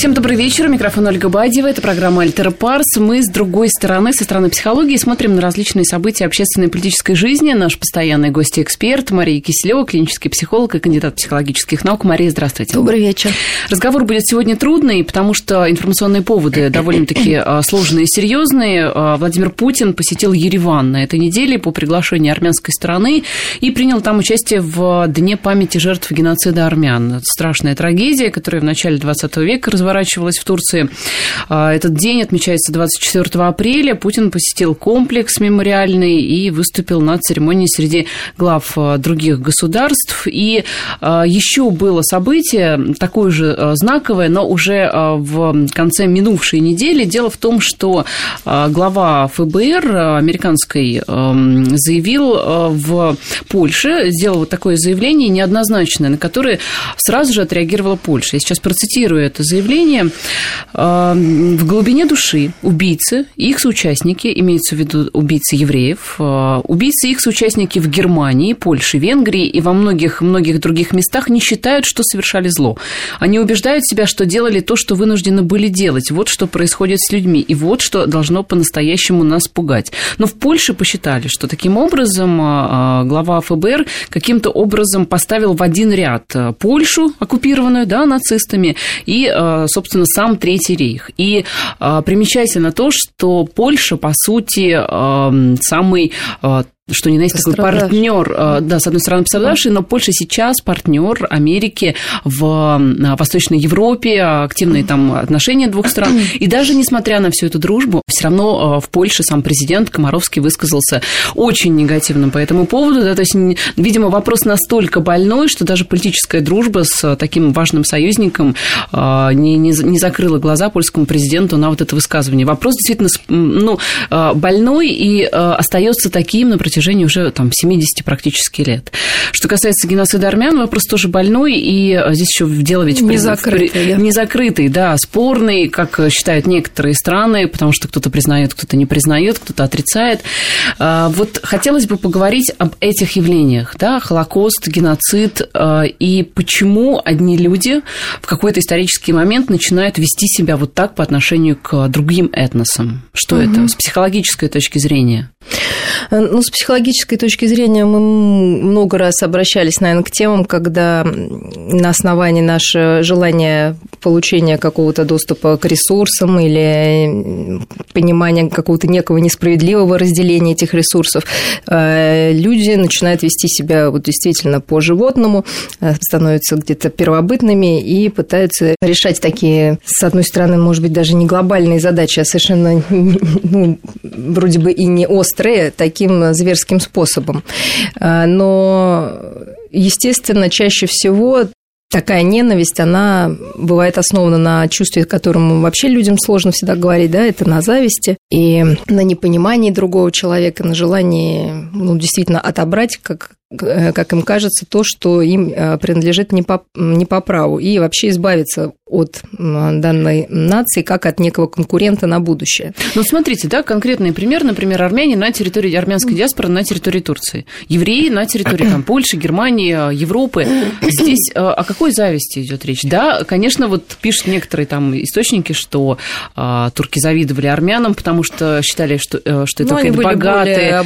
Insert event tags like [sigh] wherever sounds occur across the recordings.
Всем добрый вечер. Микрофон Ольга Бадьева. Это программа «Альтера Парс». Мы с другой стороны, со стороны психологии, смотрим на различные события общественной и политической жизни. Наш постоянный гость и эксперт Мария Киселева, клинический психолог и кандидат психологических наук. Мария, здравствуйте. Добрый вечер. Разговор будет сегодня трудный, потому что информационные поводы довольно-таки а, сложные и серьезные. А, Владимир Путин посетил Ереван на этой неделе по приглашению армянской стороны и принял там участие в Дне памяти жертв геноцида армян. Страшная трагедия, которая в начале 20 века разворачивалась в Турции. А, этот день отмечается 24 апреля. Путин посетил комплекс мемориальный и выступил на церемонии среди глав а, других государств. И а, еще было событие, такое же знаковое, но уже в конце минувшей недели. Дело в том, что глава ФБР американской заявил в Польше, сделал вот такое заявление неоднозначное, на которое сразу же отреагировала Польша. Я сейчас процитирую это заявление заявление, в глубине души убийцы их соучастники, имеются в виду убийцы евреев, а, убийцы их соучастники в Германии, Польше, Венгрии и во многих-многих других местах не считают, что совершали зло. Они убеждают себя, что делали то, что вынуждены были делать. Вот что происходит с людьми. И вот что должно по-настоящему нас пугать. Но в Польше посчитали, что таким образом а, глава ФБР каким-то образом поставил в один ряд Польшу, оккупированную да, нацистами, и собственно, сам Третий рейх. И а, примечательно то, что Польша, по сути, самый а, что не на есть такой партнер, э, да, с одной стороны пострадавший, но Польша сейчас партнер Америки в э, Восточной Европе, активные там отношения двух стран. И даже несмотря на всю эту дружбу, все равно э, в Польше сам президент Комаровский высказался очень негативно по этому поводу. Да, то есть, видимо, вопрос настолько больной, что даже политическая дружба с таким важным союзником не, не, не закрыла глаза польскому президенту на вот это высказывание. Вопрос действительно ну, больной и остается таким на протяжении протяжении уже там 70 практически лет. Что касается геноцида армян, вопрос тоже больной, и э, здесь еще дело ведь... Не закрытый, да. Не закрытый, да, спорный, как считают некоторые страны, потому что кто-то признает, кто-то не признает, кто-то отрицает. А, вот хотелось бы поговорить об этих явлениях, да, Холокост, геноцид, э, и почему одни люди в какой-то исторический момент начинают вести себя вот так по отношению к другим этносам. Что угу. это с психологической точки зрения? Ну, с психологической точки зрения мы много раз обращались, наверное, к темам, когда на основании нашего желания получения какого-то доступа к ресурсам или понимания какого-то некого несправедливого разделения этих ресурсов, э, люди начинают вести себя вот действительно по-животному, э, становятся где-то первобытными и пытаются решать такие, с одной стороны, может быть, даже не глобальные задачи, а совершенно [laughs] ну, вроде бы и не острые, таким зверским способом. Э, но естественно, чаще всего такая ненависть, она бывает основана на чувстве, которому вообще людям сложно всегда говорить, да, это на зависти и на непонимании другого человека, на желании, ну, действительно отобрать как как им кажется, то, что им э, принадлежит не по, не по праву, и вообще избавиться от данной нации как от некого конкурента на будущее. Ну, смотрите, да, конкретный пример, например, армяне на территории армянской диаспоры на территории Турции, евреи на территории там, Польши, Германии, Европы. Здесь э, о какой зависти идет речь? Да, конечно, вот пишут некоторые там источники, что а, турки завидовали армянам, потому что считали, что, что это ну, какая-то богатая,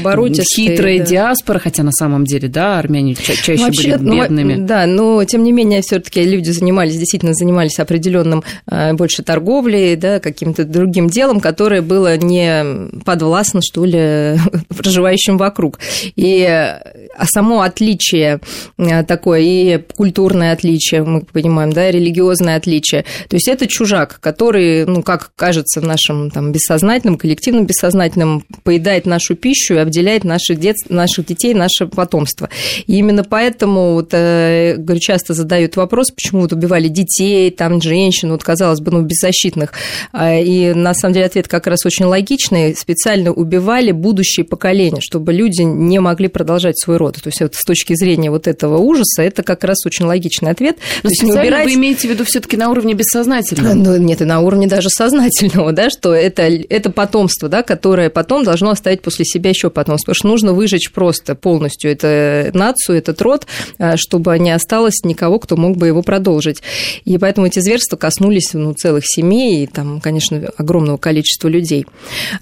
хитрая да. диаспора, хотя на самом деле да, армяне ча- чаще Вообще, были ну, бедными. Ну, да, но тем не менее, все-таки люди занимались, действительно занимались определенным э, больше торговлей, да, каким-то другим делом, которое было не подвластно, что ли, [laughs] проживающим вокруг. И а само отличие э, такое, и культурное отличие, мы понимаем, да, религиозное отличие. То есть это чужак, который, ну, как кажется нашим там, бессознательным, коллективным бессознательным, поедает нашу пищу и обделяет наших, дет... наших детей, наше потомство. И именно поэтому, вот, э, говорю, часто задают вопрос, почему вот убивали детей, там, женщин, вот, казалось бы, ну, беззащитных. А, и на самом деле ответ как раз очень логичный. Специально убивали будущие поколения, чтобы люди не могли продолжать свой род. То есть вот с точки зрения вот этого ужаса, это как раз очень логичный ответ. Но То есть убирать... вы имеете в виду все таки на уровне бессознательного? Ну, нет, и на уровне даже сознательного, да, что это, это потомство, да, которое потом должно оставить после себя еще потомство. Потому что нужно выжечь просто полностью это э, нацию, этот род, э, чтобы не осталось никого, кто мог бы его продолжить. И поэтому эти зверства коснулись ну, целых семей и, там, конечно, огромного количества людей.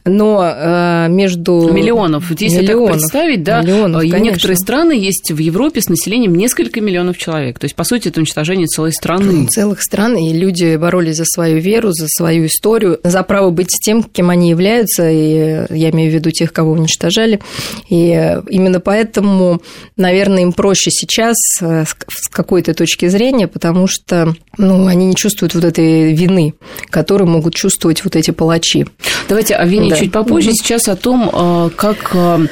Но между... Миллионов. Если миллионов, так представить, да, миллионов, некоторые страны есть в Европе с населением несколько миллионов человек. То есть, по сути, это уничтожение целой страны. Целых стран, и люди боролись за свою веру, за свою историю, за право быть тем, кем они являются, и я имею в виду тех, кого уничтожали. И именно поэтому, наверное, им проще сейчас э, с какой-то точки зрения, потому что ну, они не чувствуют вот этой вины, которую могут чувствовать вот эти палачи. Давайте о вине да. чуть попозже. Угу. Сейчас о том, э, как э,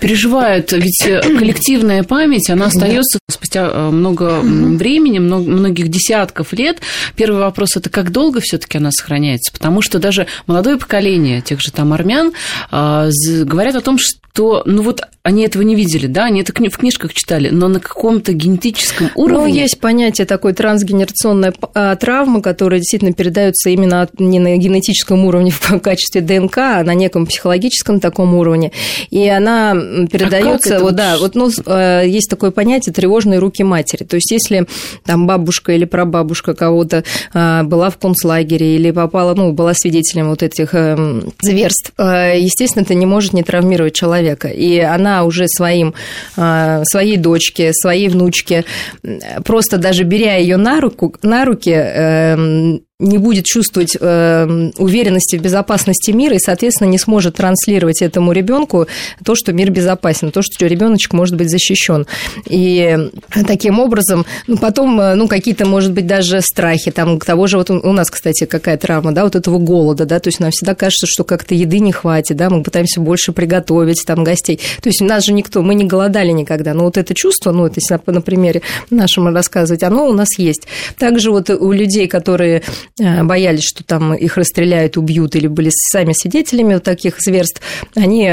переживают, ведь коллективная память, она остается да. спустя много угу. времени, много, многих десятков лет. Первый вопрос это как долго все-таки она сохраняется, потому что даже молодое поколение тех же там армян говорят о том, что ну вот они этого не видели, да, они это в книжках читали, но на каком-то генетическом ну, уровне. Ну, есть понятие такой трансгенерационная травма, которая действительно передается именно не на генетическом уровне в качестве ДНК, а на неком психологическом таком уровне. И она передается, а вот, да, вот ну, э, есть такое понятие тревожные руки матери. То есть, если там бабушка или прабабушка кого-то а, была в концлагере или попала, ну, была свидетелем вот этих эм, зверств, э, естественно, это не может не травмировать человека. И она уже своим, а, своей дочке, своей внучке, просто даже беря ее на, руку, на руки, эм, не будет чувствовать э, уверенности в безопасности мира и, соответственно, не сможет транслировать этому ребенку то, что мир безопасен, то, что ребеночек может быть защищен. И таким образом, ну, потом, э, ну, какие-то, может быть, даже страхи, там, того же, вот у нас, кстати, какая травма, да, вот этого голода, да, то есть нам всегда кажется, что как-то еды не хватит, да, мы пытаемся больше приготовить там гостей. То есть у нас же никто, мы не голодали никогда, но вот это чувство, ну, это если на примере нашему рассказывать, оно у нас есть. Также вот у людей, которые боялись, что там их расстреляют, убьют, или были сами свидетелями таких зверств, они,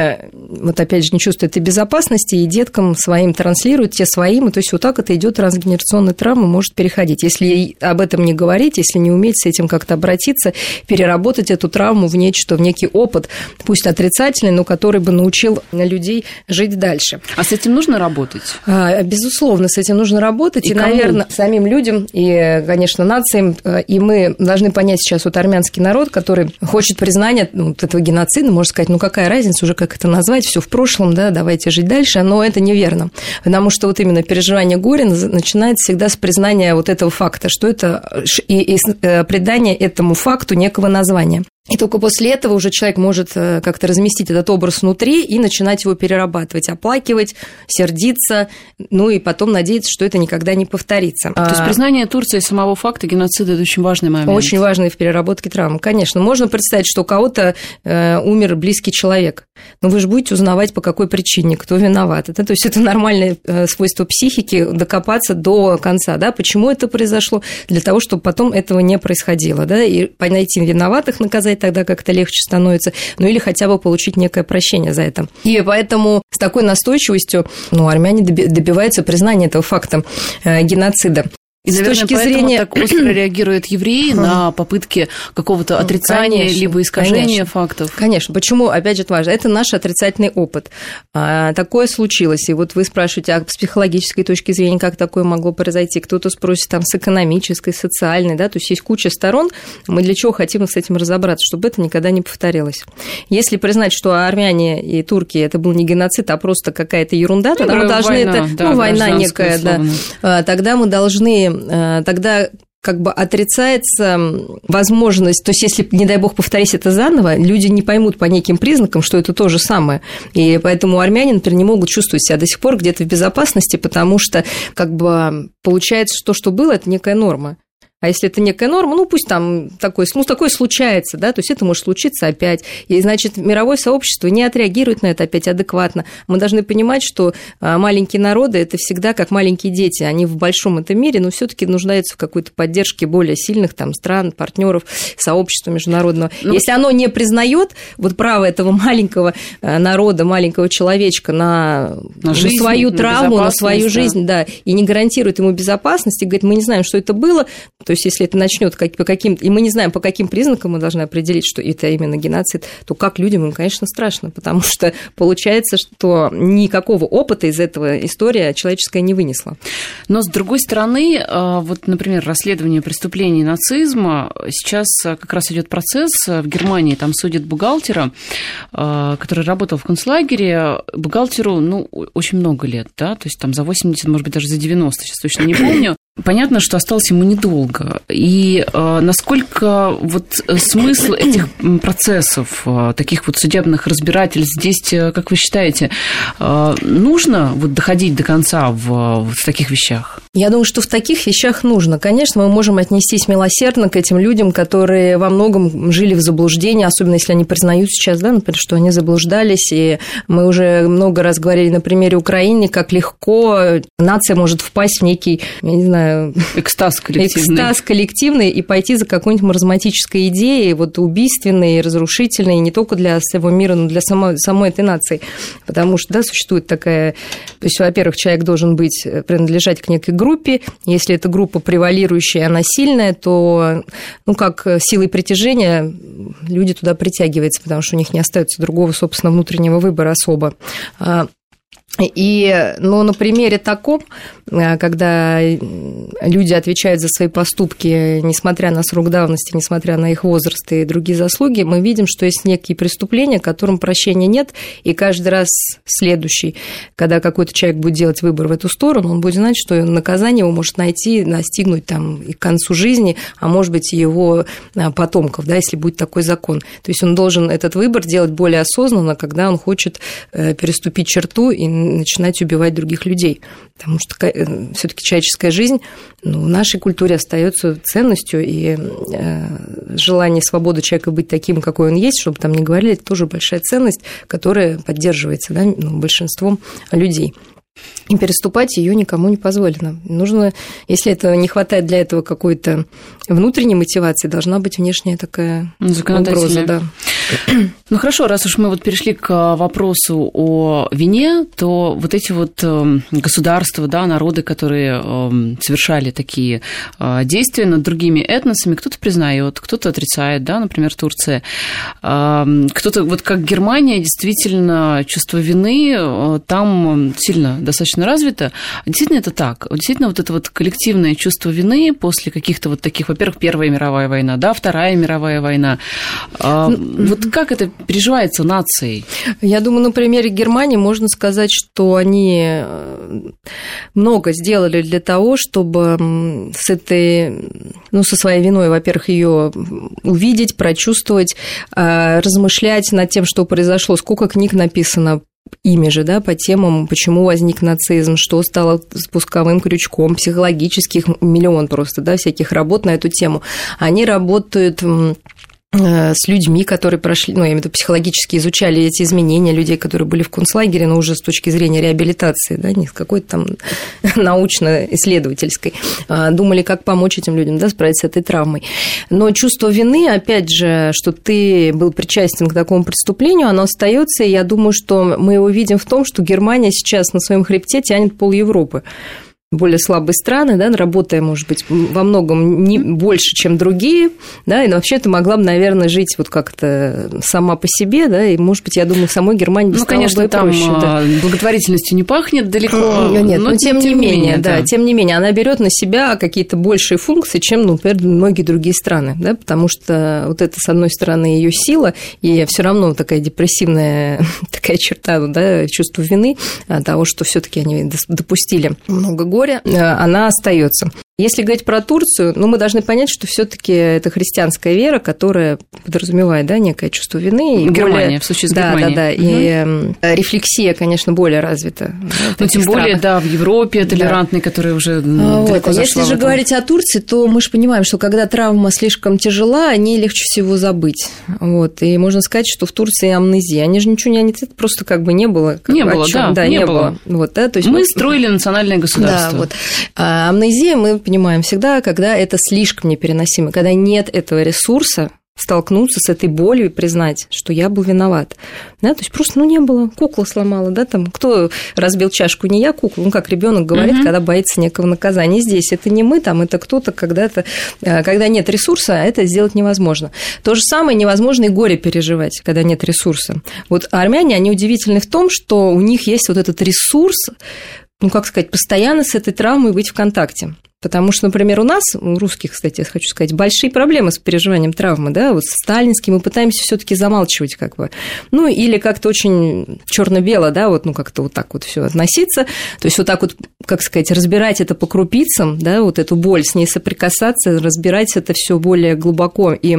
вот опять же, не чувствуют этой безопасности, и деткам своим транслируют, те своим, то есть вот так это идет трансгенерационная травма, может переходить. Если об этом не говорить, если не уметь с этим как-то обратиться, переработать эту травму в нечто, в некий опыт, пусть отрицательный, но который бы научил людей жить дальше. А с этим нужно работать? А, безусловно, с этим нужно работать, и, и наверное, самим людям, и, конечно, нациям, э, и мы должны понять сейчас вот армянский народ, который хочет признания ну, вот этого геноцида, можно сказать, ну какая разница уже, как это назвать, все в прошлом, да, давайте жить дальше, но это неверно, потому что вот именно переживание горя начинается всегда с признания вот этого факта, что это и, и э, придание этому факту некого названия. И только после этого уже человек может э, как-то разместить этот образ внутри и начинать его перерабатывать, оплакивать, сердиться, ну и потом надеяться, что это никогда не повторится. То есть признание Турции самого факта геноцида – это очень важный момент. Очень важный в переработке травмы. Конечно, можно представить, что у кого-то э, умер близкий человек, но вы же будете узнавать, по какой причине, кто виноват. Это, то есть это нормальное э, свойство психики докопаться до конца, да, почему это произошло, для того, чтобы потом этого не происходило, да, и найти виноватых, наказать тогда как-то легче становится, ну или хотя бы получить некое прощение за это. И поэтому с такой настойчивостью ну, армяне добиваются признания этого факта э, геноцида. И, с наверное, точки зрения... так остро [clears throat] реагируют евреи на попытки какого-то отрицания конечно, либо искажения конечно. фактов. Конечно. Почему, опять же, это важно? Это наш отрицательный опыт. А, такое случилось. И вот вы спрашиваете, а с психологической точки зрения, как такое могло произойти? Кто-то спросит там с экономической, социальной, да, то есть есть куча сторон. Мы для чего хотим с этим разобраться? Чтобы это никогда не повторилось. Если признать, что армяне и турки это был не геноцид, а просто какая-то ерунда, тогда мы должны война, это... Да, ну, война некая, да. Тогда мы должны Э, тогда как бы отрицается возможность, то есть если, не дай бог, повторить это заново, люди не поймут по неким признакам, что это то же самое. И поэтому армяне, например, не могут чувствовать себя до сих пор где-то в безопасности, потому что как бы получается, что то, что было, это некая норма. А если это некая норма, ну пусть там такое, ну, такое случается, да, то есть это может случиться опять. И, значит, мировое сообщество не отреагирует на это опять адекватно. Мы должны понимать, что а, маленькие народы – это всегда как маленькие дети. Они в большом этом мире, но все таки нуждаются в какой-то поддержке более сильных там стран, партнеров, сообщества международного. Ну, если оно не признает вот право этого маленького а, народа, маленького человечка на, на, жизнь, свою на травму, на свою жизнь, да. да, и не гарантирует ему безопасности, говорит, мы не знаем, что это было, То есть, если это начнет как, по каким и мы не знаем, по каким признакам мы должны определить, что это именно геноцид, то как людям им, конечно, страшно, потому что получается, что никакого опыта из этого история человеческая не вынесла. Но, с другой стороны, э, вот, например, расследование преступлений нацизма, сейчас как раз идет процесс в Германии, там судят бухгалтера, э, который работал в концлагере, бухгалтеру, ну, очень много лет, да, то есть там за 80, может быть, даже за 90, сейчас точно не помню. Понятно, что осталось ему недолго. И э, насколько вот смысл этих процессов, э, таких вот судебных разбирательств здесь, э, как вы считаете, э, нужно вот доходить до конца в, в таких вещах? Я думаю, что в таких вещах нужно. Конечно, мы можем отнестись милосердно к этим людям, которые во многом жили в заблуждении, особенно если они признают сейчас, да, например, что они заблуждались. И мы уже много раз говорили на примере Украины, как легко нация может впасть в некий, я не знаю... Экстаз коллективный. Экстаз коллективный и пойти за какой-нибудь маразматической идеей, вот убийственной, разрушительной, не только для всего мира, но для самой, самой этой нации. Потому что, да, существует такая... То есть, во-первых, человек должен быть, принадлежать к некой группе. Если эта группа превалирующая, она сильная, то, ну, как силой притяжения люди туда притягиваются, потому что у них не остается другого, собственно, внутреннего выбора особо. И, ну, на примере таком, э, когда люди отвечают за свои поступки, несмотря на срок давности, несмотря на их возраст и другие заслуги, мы видим, что есть некие преступления, которым прощения нет, и каждый раз следующий, когда какой-то человек будет делать выбор в эту сторону, он будет знать, что наказание его может найти, настигнуть там и к концу жизни, а может быть, и его э, потомков, да, если будет такой закон. То есть он должен этот выбор делать более осознанно, когда он хочет э, переступить черту и начинать убивать других людей. Потому что э, все-таки человеческая жизнь ну, в нашей культуре остается ценностью, и э, желание свободы человека быть таким, какой он есть, чтобы там не говорили, это тоже большая ценность, которая поддерживается да, ну, большинством людей. И переступать ее никому не позволено. Нужно, если это не хватает для этого какой-то внутренней мотивации, должна быть внешняя такая угроза. Да. [clears throat] Ну хорошо, раз уж мы вот перешли к вопросу о вине, то вот эти вот эм, государства, да, народы, которые эм, совершали такие э, действия над другими этносами, кто-то признает, кто-то отрицает, да, например, Турция. Эм, кто-то, вот как Германия, действительно, чувство вины э, там сильно достаточно развито. Действительно это так. Действительно вот это вот коллективное чувство вины после каких-то вот таких, во-первых, Первая мировая война, да, Вторая мировая война. Вот вот как это переживается нацией? Я думаю, на примере Германии можно сказать, что они э, много сделали для того, чтобы с этой, ну, со своей виной, во-первых, ее увидеть, прочувствовать, э, размышлять над тем, что произошло, сколько книг написано ими же, да, по темам, почему возник нацизм, что стало спусковым крючком, психологических миллион просто, да, всяких работ на эту тему. Они работают с людьми, которые прошли, ну, я имею в виду, психологически изучали эти изменения людей, которые были в концлагере, но уже с точки зрения реабилитации, да, не с какой-то там [laughs] научно-исследовательской, а думали, как помочь этим людям, да, справиться с этой травмой. Но чувство вины, опять же, что ты был причастен к такому преступлению, оно остается, и я думаю, что мы его видим в том, что Германия сейчас на своем хребте тянет пол Европы более слабые страны, да, работая, может быть, во многом не больше, чем другие, да, и вообще ты могла бы, наверное, жить вот как-то сама по себе, да, и, может быть, я думаю, самой Германии ну, конечно, бы там проще, да. благотворительностью не пахнет далеко. Нет, но, но тем, тем не менее, менее да, да, тем не менее, она берет на себя какие-то большие функции, чем, ну, например, многие другие страны, да, потому что вот это, с одной стороны, ее сила, и все равно такая депрессивная [laughs] такая черта, да, чувство вины того, что все-таки они допустили много горя, горя, э, она остается. Если говорить про Турцию, ну, мы должны понять, что все-таки это христианская вера, которая подразумевает, да, некое чувство вины. И Германия, более... в случае с да, Германией. Да, да. Угу. И рефлексия, конечно, более развита. Ну, тем более, странах. да, в Европе толерантной, да. которая уже а, вот. А если же говорить о Турции, то мы же понимаем, что когда травма слишком тяжела, о ней легче всего забыть. Вот. И можно сказать, что в Турции амнезия. Они же ничего не... Они просто как бы не было. Как не было, да, да, не, не было. было. Вот, да, то есть мы, мы строили национальное государство. Да, вот. А амнезия мы понимаем всегда, когда это слишком непереносимо, когда нет этого ресурса столкнуться с этой болью и признать, что я был виноват. Да, то есть просто, ну, не было, кукла сломала, да, там, кто разбил чашку, не я, кукла, ну, как ребенок говорит, угу. когда боится некого наказания. Здесь это не мы, там, это кто-то когда-то, э, когда нет ресурса, а это сделать невозможно. То же самое невозможно и горе переживать, когда нет ресурса. Вот армяне, они удивительны в том, что у них есть вот этот ресурс, ну, как сказать, постоянно с этой травмой быть в контакте. Потому что, например, у нас, у русских, кстати, я хочу сказать, большие проблемы с переживанием травмы, да, вот сталинским мы пытаемся все таки замалчивать как бы. Ну, или как-то очень черно бело да, вот, ну, как-то вот так вот все относиться. То есть вот так вот, как сказать, разбирать это по крупицам, да, вот эту боль, с ней соприкасаться, разбирать это все более глубоко и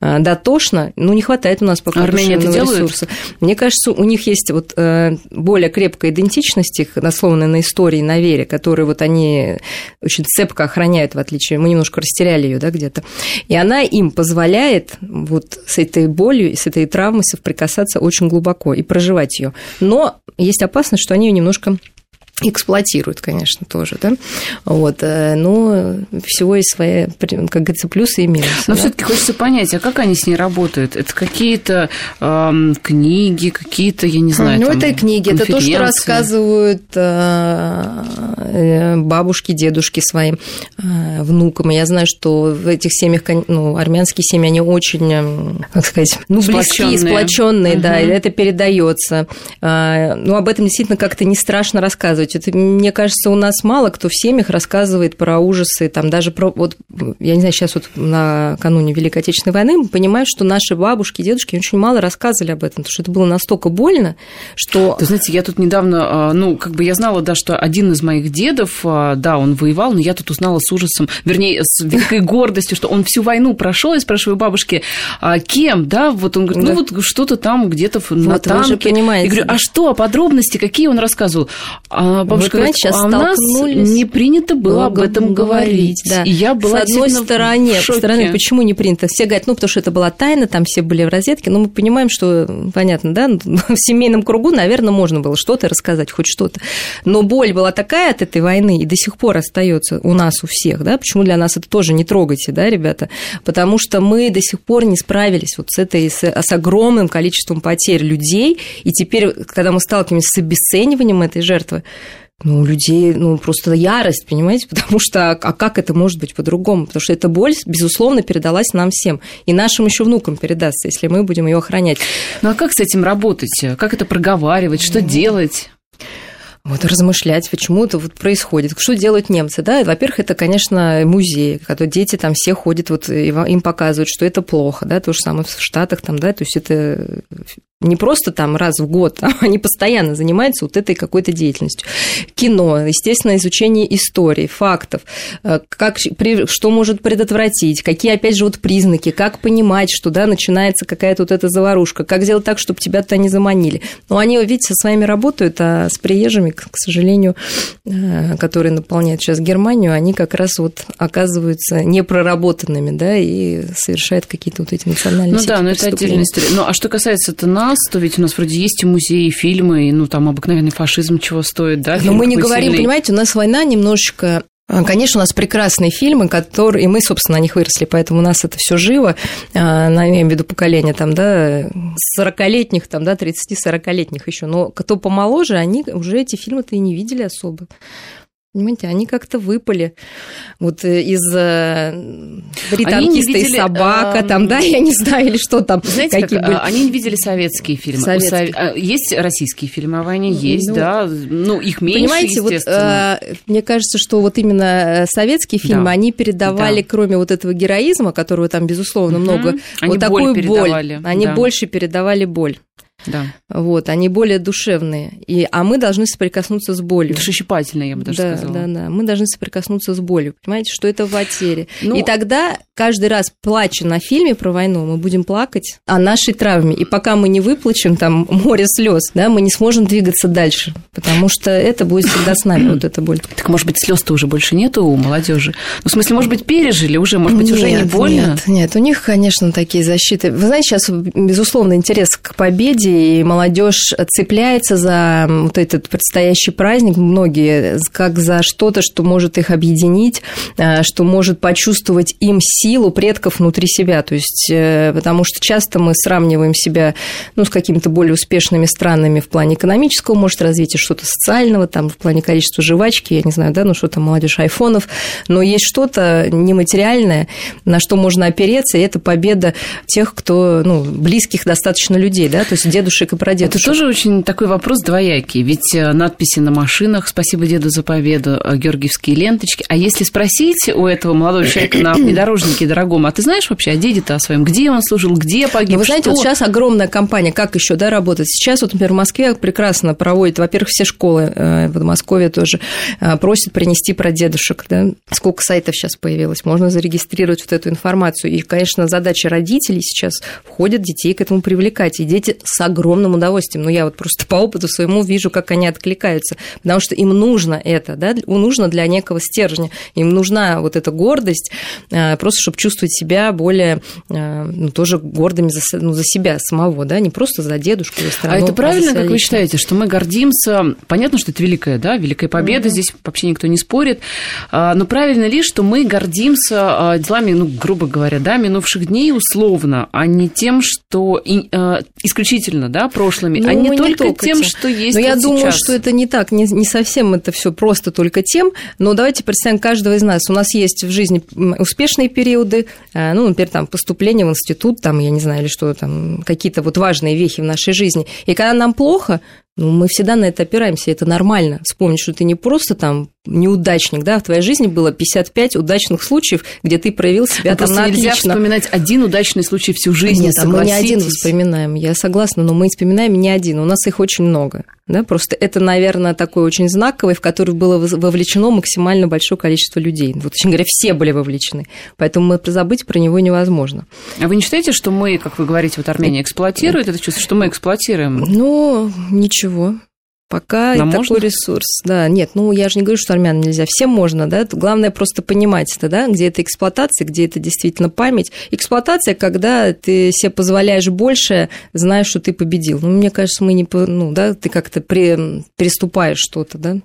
э, дотошно, ну, не хватает у нас пока Армения это ресурса. Мне кажется, у них есть вот э, более крепкая идентичность, их насловная на истории, на вере, которые вот они очень цепко охраняют, в отличие, мы немножко растеряли ее, да, где-то. И она им позволяет вот с этой болью, с этой травмой соприкасаться очень глубоко и проживать ее. Но есть опасность, что они ее немножко эксплуатируют, конечно, тоже, да, вот, э, но всего есть свои, как говорится, плюсы и минусы. Но да? все таки хочется понять, а как они с ней работают? Это какие-то э, книги, какие-то, я не знаю, Ну, там, это и книги, это то, что рассказывают э, бабушки, дедушки своим э, внукам. Я знаю, что в этих семьях, ну, армянские семьи, они очень, как сказать, ну, близкие, сплоченные, угу. да, и это передается. Ну, об этом действительно как-то не страшно рассказывать рассказывать. Это, мне кажется, у нас мало кто в семьях рассказывает про ужасы, там даже про, вот, я не знаю, сейчас вот накануне Великой Отечественной войны мы понимаем, что наши бабушки, дедушки очень мало рассказывали об этом, потому что это было настолько больно, что... Ты знаете, я тут недавно, а, ну, как бы я знала, да, что один из моих дедов, а, да, он воевал, но я тут узнала с ужасом, вернее, с великой [laughs] гордостью, что он всю войну прошел, я спрашиваю бабушки, а кем, да, вот он говорит, ну, вот что-то там где-то на вот танке. Я говорю, а что, подробности какие он рассказывал? А бабушка говорит, сейчас а у нас не принято было об этом говорить. Да. И я была С одной стороны, в стороны, почему не принято? Все говорят, ну, потому что это была тайна, там все были в розетке, но мы понимаем, что, понятно, да, [laughs] в семейном кругу, наверное, можно было что-то рассказать, хоть что-то. Но боль была такая от этой войны и до сих пор остается у нас, у всех, да, почему для нас это тоже не трогайте, да, ребята, потому что мы до сих пор не справились вот с этой, с, с огромным количеством потерь людей, и теперь, когда мы сталкиваемся с обесцениванием этой жертвы, ну, у людей, ну, просто ярость, понимаете, [laughs] потому что, а как это может быть по-другому? Потому что эта боль, безусловно, передалась нам всем, и нашим еще внукам передастся, если мы будем ее охранять. Ну, а как с этим работать? Как это проговаривать? Что ну, делать? вот размышлять, почему это вот происходит. Что делают немцы, да? Во-первых, это, конечно, музей, когда дети там все ходят, вот им показывают, что это плохо, да, то же самое в Штатах там, да, то есть это не просто там раз в год, а они постоянно занимаются вот этой какой-то деятельностью. Кино, естественно, изучение истории, фактов, э, как, что может предотвратить, какие, опять же, вот признаки, как понимать, что, да, начинается какая-то вот эта заварушка, как сделать так, чтобы тебя туда не заманили. Но они, видите, со своими работают, а с приезжими, к сожалению, э, которые наполняют сейчас Германию, они как раз вот оказываются непроработанными, да, и совершают какие-то вот эти национальные Ну да, но это отдельная история. Ну, а что касается это нас, то ведь у нас вроде есть и музеи, и фильмы, и, ну, там обыкновенный фашизм чего стоит, да? Но мы не говорим, сильный. понимаете, у нас война немножечко а, Конечно, у нас прекрасные фильмы, которые, и мы, собственно, на них выросли, поэтому у нас это все живо, а, на имеем в виду поколение там, да, 40-летних, там, да, 30-40-летних еще, но кто помоложе, они уже эти фильмы-то и не видели особо. Понимаете, они как-то выпали вот э, из «Три танкиста и собака», э, там, да, я не знаю, или что там. Знаете, какие как, были. они не видели советские фильмы. Советские. А, есть российские фильмы о войне, есть, ну, да, ну, их меньше, Понимаете, вот э, мне кажется, что вот именно советские фильмы, да. они передавали, да. кроме вот этого героизма, которого там, безусловно, много, они вот такую боль, они да. больше передавали боль. Да. Вот, они более душевные. И, а мы должны соприкоснуться с болью. Душещипательные, я бы даже да, сказала. Да, да, мы должны соприкоснуться с болью. Понимаете, что это потеря. Ну... И тогда каждый раз, плача на фильме про войну, мы будем плакать о нашей травме. И пока мы не выплачем там море слез, да, мы не сможем двигаться дальше. Потому что это будет всегда с нами, вот эта боль. Так, может быть, слез-то уже больше нету у молодежи? Ну, в смысле, может быть, пережили уже, может быть, уже нет, не больно? Нет, нет, у них, конечно, такие защиты. Вы знаете, сейчас, безусловно, интерес к победе и молодежь цепляется за вот этот предстоящий праздник, многие, как за что-то, что может их объединить, э, что может почувствовать им силу предков внутри себя. То есть, э, потому что часто мы сравниваем себя ну, с какими-то более успешными странами в плане экономического, может, развития, что-то социального, там, в плане количества жвачки, я не знаю, да, ну, что там, молодежь айфонов, но есть что-то нематериальное, на что можно опереться, и это победа тех, кто, ну, близких достаточно людей, да, то есть дедушек и прадедушек. Это тоже очень такой вопрос двоякий, ведь э, надписи на машинах «Спасибо деду за победу», э, георгиевские ленточки. А если спросить у этого молодого человека на [coughs] внедорожнике дорогом, а ты знаешь вообще о деде-то о своем, где он служил, где погиб, ну, Вы знаете, что? вот сейчас огромная компания, как еще, да, работает? Сейчас, вот, например, в Москве прекрасно проводит, во-первых, все школы э, в Подмосковье тоже просят принести про дедушек, да, сколько сайтов сейчас появилось, можно зарегистрировать вот эту информацию. И, конечно, задача родителей сейчас входит детей к этому привлекать, и дети с огромным удовольствием. Но ну, я вот просто [laughs] по опыту своему вижу, как они откликаются, потому что им нужно это, да, нужно для некого стержня, им нужна вот эта гордость, э, просто чтобы чувствовать себя более, э, ну, тоже гордыми за, ну, за себя самого, да, не просто за дедушку, за страну. А это правильно, как вы считаете, что мы гордимся, понятно, что это великая, да, великая победа, mm-hmm. здесь вообще никто не спорит, а, но правильно ли, что мы гордимся а, делами, ну, грубо говоря, да, минувших дней условно, а не тем, что а, исключительно, да, прошлыми, ну, а не, не только, только тем, что есть Но вот я сейчас. думаю, что это не так, не, не совсем это все просто только тем, но давайте представим каждого из нас. У нас есть в жизни успешные периоды, ну, например, там, поступление в институт, там, я не знаю, или что там, какие-то вот важные вехи в нашей жизни. И когда нам плохо, ну, мы всегда на это опираемся, это нормально. Вспомнить, что ты не просто там неудачник, да, в твоей жизни было 55 удачных случаев, где ты проявил себя но там на нельзя отлично. вспоминать один удачный случай всю жизнь, Нет, мы не один вспоминаем, я согласна, но мы вспоминаем не один, у нас их очень много. Да, просто это, наверное, такой очень знаковый, в который было вовлечено максимально большое количество людей. Вот, очень [laughs] говоря, все были вовлечены. Поэтому мы забыть про него невозможно. А вы не считаете, что мы, как вы говорите, вот Армения эксплуатирует это чувство, что мы эксплуатируем? Ну, ничего. Пока Нам такой можно? ресурс. Да, нет, ну я же не говорю, что армян нельзя. Всем можно, да. Главное просто понимать это, да, где это эксплуатация, где это действительно память. Эксплуатация, когда ты себе позволяешь больше, знаешь, что ты победил. Ну, мне кажется, мы не, ну, да, ты как-то при, переступаешь что-то, да,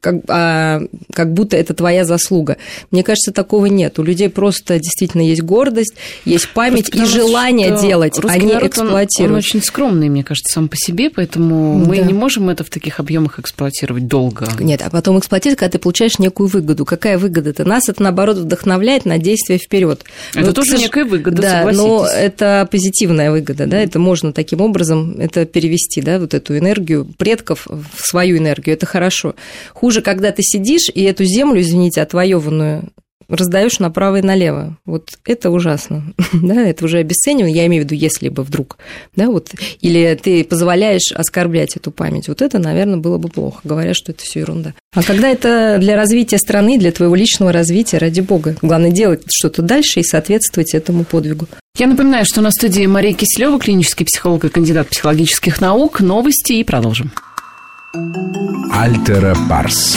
как, а, как будто это твоя заслуга. Мне кажется, такого нет. У людей просто действительно есть гордость, есть память и желание делать, а не эксплуатировать. Он, он очень скромный, мне кажется, сам по себе, поэтому да. мы не можем это в таких объемах эксплуатировать долго. Нет, а потом эксплуатировать, когда ты получаешь некую выгоду. Какая выгода-то? Нас это, наоборот, вдохновляет на действие вперед. Это вот, тоже некая выгода, Да, но это позитивная выгода, да, это можно таким образом это перевести, да, вот эту энергию предков в свою энергию, это хорошо. Хуже, когда ты сидишь и эту землю, извините, отвоеванную раздаешь направо и налево. Вот это ужасно. [laughs] да, это уже обесценивание, я имею в виду, если бы вдруг. Да, вот, или ты позволяешь оскорблять эту память. Вот это, наверное, было бы плохо, говоря, что это все ерунда. А когда это для развития страны, для твоего личного развития, ради бога. Главное делать что-то дальше и соответствовать этому подвигу. Я напоминаю, что на студии Мария Киселева, клинический психолог и кандидат психологических наук. Новости и продолжим. Альтера Парс.